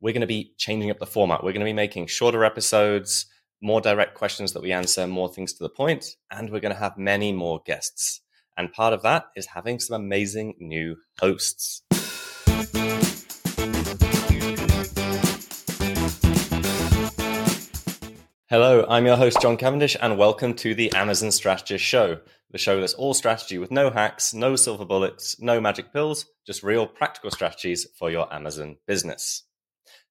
we're going to be changing up the format. We're going to be making shorter episodes, more direct questions that we answer, more things to the point, and we're going to have many more guests. And part of that is having some amazing new hosts. Hello, I'm your host, John Cavendish, and welcome to the Amazon Strategist Show, the show that's all strategy with no hacks, no silver bullets, no magic pills, just real practical strategies for your Amazon business.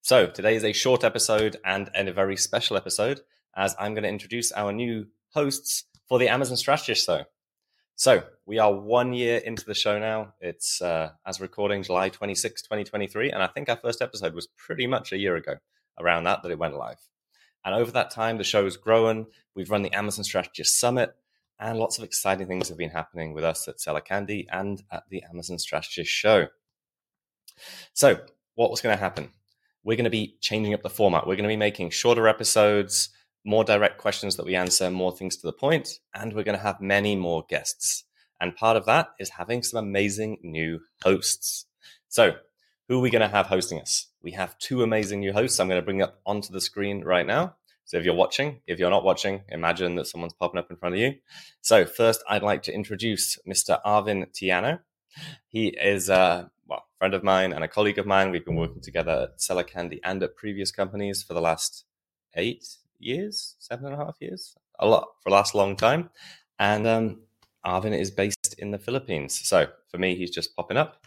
So, today is a short episode and a very special episode as I'm going to introduce our new hosts for the Amazon Strategist Show. So, we are one year into the show now. It's, uh, as recording, July 26, 2023, and I think our first episode was pretty much a year ago around that that it went live. And over that time, the show has grown. We've run the Amazon Strategist Summit, and lots of exciting things have been happening with us at Seller Candy and at the Amazon Strategist Show. So, what was going to happen? We're going to be changing up the format. We're going to be making shorter episodes, more direct questions that we answer, more things to the point, and we're going to have many more guests. And part of that is having some amazing new hosts. So, who are we going to have hosting us? We have two amazing new hosts. I'm going to bring up onto the screen right now. So if you're watching, if you're not watching, imagine that someone's popping up in front of you. So first, I'd like to introduce Mr. Arvin Teano. He is a well friend of mine and a colleague of mine. We've been working together at Seller Candy and at previous companies for the last eight years, seven and a half years, a lot for the last long time. And um, Arvin is based in the Philippines. So for me, he's just popping up.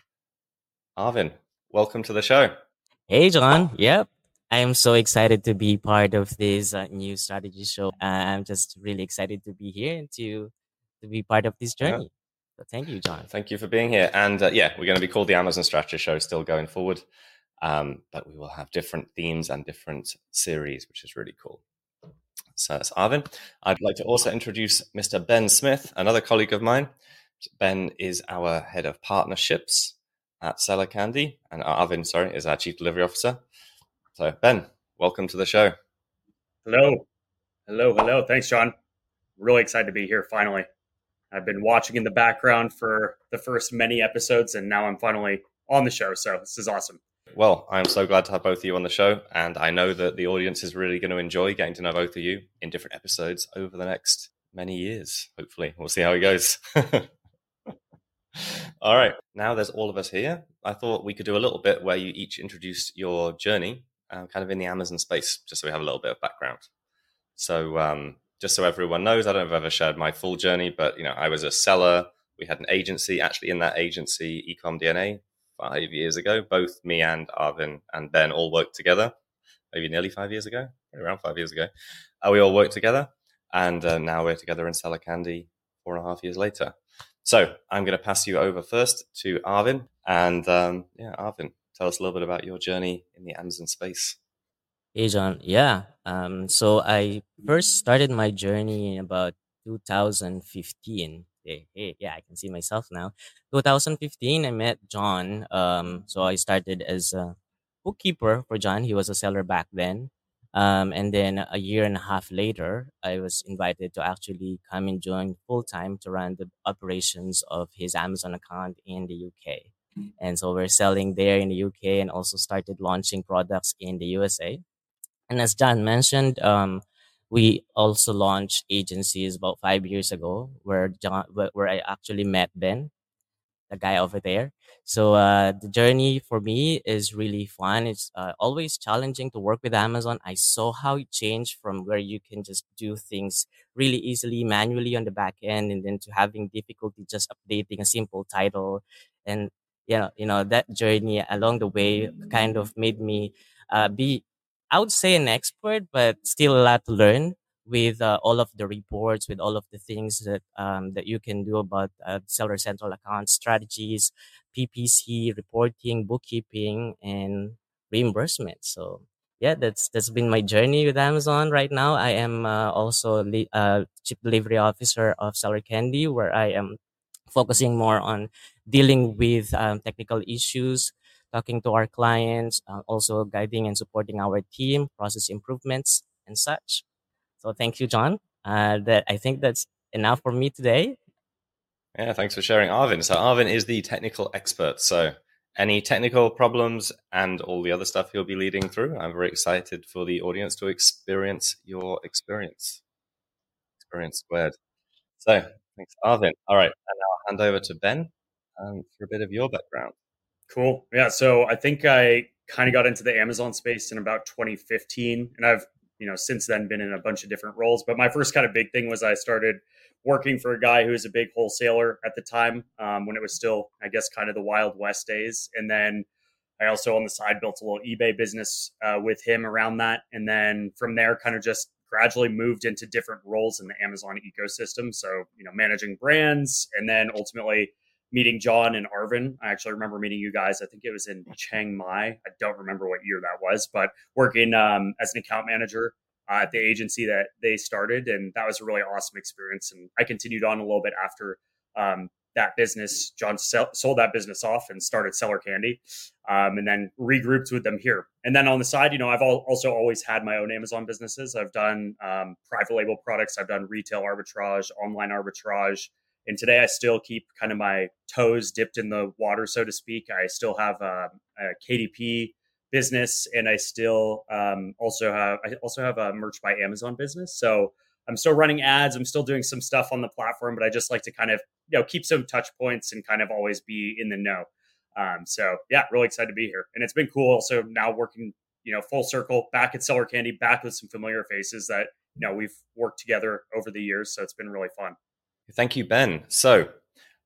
Arvin, welcome to the show. Hey, John. Yep. I am so excited to be part of this uh, new strategy show. Uh, I'm just really excited to be here and to to be part of this journey. Yeah. So thank you, John. Thank you for being here. And uh, yeah, we're going to be called the Amazon Strategy Show still going forward. Um, but we will have different themes and different series, which is really cool. So that's Arvin. I'd like to also introduce Mr. Ben Smith, another colleague of mine. Ben is our head of partnerships at Seller Candy, and Arvin, sorry, is our chief delivery officer. So, Ben, welcome to the show. Hello. Hello. Hello. Thanks, John. Really excited to be here finally. I've been watching in the background for the first many episodes, and now I'm finally on the show. So, this is awesome. Well, I'm so glad to have both of you on the show. And I know that the audience is really going to enjoy getting to know both of you in different episodes over the next many years. Hopefully, we'll see how it goes. all right. Now there's all of us here. I thought we could do a little bit where you each introduce your journey uh, kind of in the Amazon space, just so we have a little bit of background. So, um, just so everyone knows, I don't I've ever shared my full journey, but you know, I was a seller. We had an agency. Actually, in that agency, Ecom DNA, five years ago, both me and Arvin and Ben all worked together. Maybe nearly five years ago, around five years ago, uh, we all worked together, and uh, now we're together in Seller Candy four and a half years later. So I'm going to pass you over first to Arvin, and um, yeah, Arvin, tell us a little bit about your journey in the Amazon space. Hey, John. Yeah. Um, so I first started my journey in about 2015. Hey, hey, yeah, I can see myself now. 2015, I met John. Um, so I started as a bookkeeper for John. He was a seller back then. Um, and then a year and a half later, I was invited to actually come and join full time to run the operations of his Amazon account in the UK. And so we're selling there in the UK and also started launching products in the USA. And as John mentioned, um, we also launched agencies about five years ago where John, where I actually met Ben, the guy over there. So uh, the journey for me is really fun. It's uh, always challenging to work with Amazon. I saw how it changed from where you can just do things really easily manually on the back end, and then to having difficulty just updating a simple title and you know, you know that journey along the way kind of made me uh, be, I would say, an expert, but still a lot to learn with uh, all of the reports, with all of the things that um, that you can do about uh, seller central account strategies, PPC reporting, bookkeeping, and reimbursement. So yeah, that's that's been my journey with Amazon. Right now, I am uh, also the uh, chief delivery officer of Seller Candy, where I am focusing more on dealing with um, technical issues, talking to our clients, uh, also guiding and supporting our team, process improvements, and such. So thank you, John. Uh, that I think that's enough for me today. Yeah, thanks for sharing, Arvin. So Arvin is the technical expert. So any technical problems and all the other stuff he'll be leading through. I'm very excited for the audience to experience your experience. Experience squared. So thanks, Arvin. All right, and I'll hand over to Ben um, for a bit of your background. Cool. Yeah. So I think I kind of got into the Amazon space in about 2015, and I've you know since then been in a bunch of different roles. But my first kind of big thing was I started working for a guy who was a big wholesaler at the time um, when it was still, I guess, kind of the Wild West days. And then I also on the side built a little eBay business uh, with him around that. And then from there, kind of just gradually moved into different roles in the Amazon ecosystem. So, you know, managing brands and then ultimately meeting John and Arvin. I actually remember meeting you guys. I think it was in Chiang Mai. I don't remember what year that was, but working um, as an account manager uh, at the agency that they started, and that was a really awesome experience. And I continued on a little bit after um, that business. John sell, sold that business off and started Seller Candy, um, and then regrouped with them here. And then on the side, you know, I've also always had my own Amazon businesses. I've done um, private label products. I've done retail arbitrage, online arbitrage. And today, I still keep kind of my toes dipped in the water, so to speak. I still have a, a KDP business, and I still um, also have I also have a merch by Amazon business. So I'm still running ads. I'm still doing some stuff on the platform, but I just like to kind of you know keep some touch points and kind of always be in the know. Um, so yeah, really excited to be here, and it's been cool. Also now working you know full circle back at Seller Candy, back with some familiar faces that you know we've worked together over the years. So it's been really fun. Thank you, Ben. So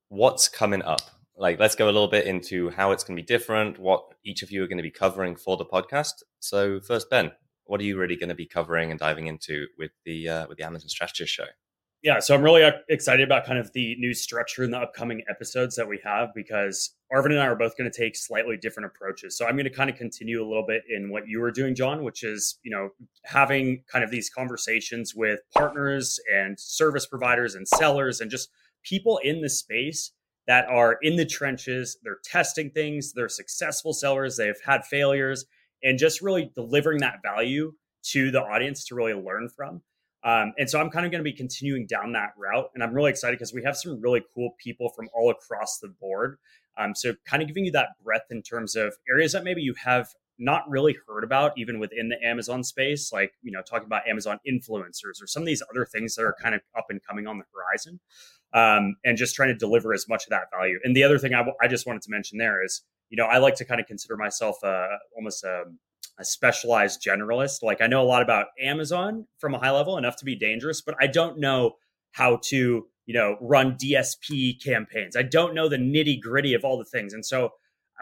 what's coming up? like let's go a little bit into how it's going to be different, what each of you are going to be covering for the podcast. So first, Ben, what are you really going to be covering and diving into with the uh, with the Amazon Strategist Show? Yeah, so I'm really uh, excited about kind of the new structure in the upcoming episodes that we have because Arvin and I are both going to take slightly different approaches. So I'm going to kind of continue a little bit in what you were doing, John, which is, you know, having kind of these conversations with partners and service providers and sellers and just people in the space that are in the trenches. They're testing things, they're successful sellers, they've had failures, and just really delivering that value to the audience to really learn from. Um, and so I'm kind of going to be continuing down that route. And I'm really excited because we have some really cool people from all across the board. Um, so, kind of giving you that breadth in terms of areas that maybe you have not really heard about, even within the Amazon space, like, you know, talking about Amazon influencers or some of these other things that are kind of up and coming on the horizon um, and just trying to deliver as much of that value. And the other thing I, w- I just wanted to mention there is, you know, I like to kind of consider myself a, almost a, a specialized generalist. Like I know a lot about Amazon from a high level, enough to be dangerous, but I don't know how to, you know, run DSP campaigns. I don't know the nitty gritty of all the things. And so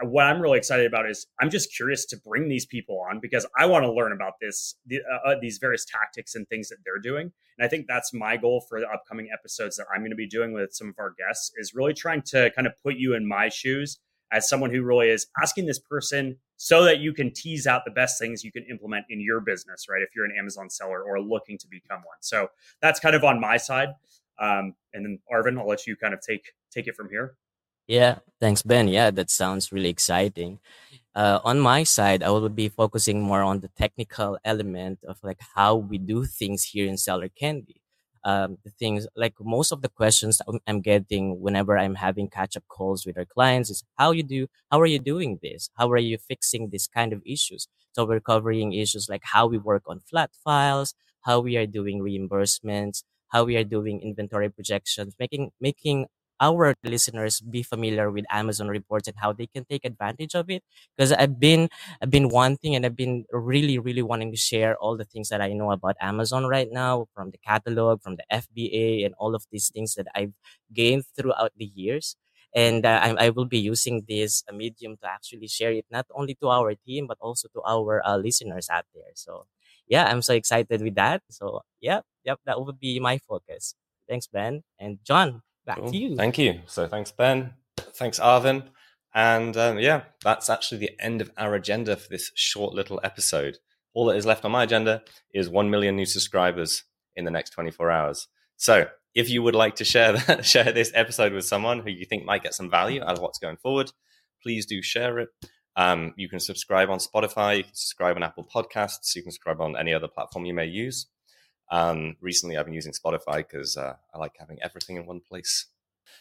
what I'm really excited about is I'm just curious to bring these people on because I want to learn about this, the, uh, uh, these various tactics and things that they're doing. And I think that's my goal for the upcoming episodes that I'm going to be doing with some of our guests is really trying to kind of put you in my shoes as someone who really is asking this person so that you can tease out the best things you can implement in your business, right? If you're an Amazon seller or looking to become one. So that's kind of on my side. Um, and then Arvin, I'll let you kind of take take it from here. Yeah, thanks, Ben. Yeah, that sounds really exciting. Uh, on my side, I will be focusing more on the technical element of like how we do things here in Seller Candy. Um, the things like most of the questions I'm getting whenever I'm having catch up calls with our clients is how you do, how are you doing this? How are you fixing this kind of issues? So we're covering issues like how we work on flat files, how we are doing reimbursements, how we are doing inventory projections, making making our listeners be familiar with Amazon reports and how they can take advantage of it. Because I've been I've been wanting and I've been really really wanting to share all the things that I know about Amazon right now, from the catalog, from the FBA, and all of these things that I've gained throughout the years. And uh, I, I will be using this uh, medium to actually share it not only to our team but also to our uh, listeners out there. So yeah, I'm so excited with that. So yeah, yep, that would be my focus. Thanks, Ben and John. Back cool. to you. Thank you. So thanks, Ben. Thanks, Arvin. And um, yeah, that's actually the end of our agenda for this short little episode. All that is left on my agenda is 1 million new subscribers in the next 24 hours. So if you would like to share that, share this episode with someone who you think might get some value out of what's going forward, please do share it. Um, you can subscribe on Spotify, you can subscribe on Apple Podcasts, you can subscribe on any other platform you may use. Um, recently, I've been using Spotify because uh, I like having everything in one place.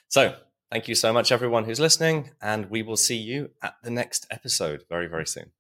So, Thank you so much, everyone who's listening, and we will see you at the next episode very, very soon.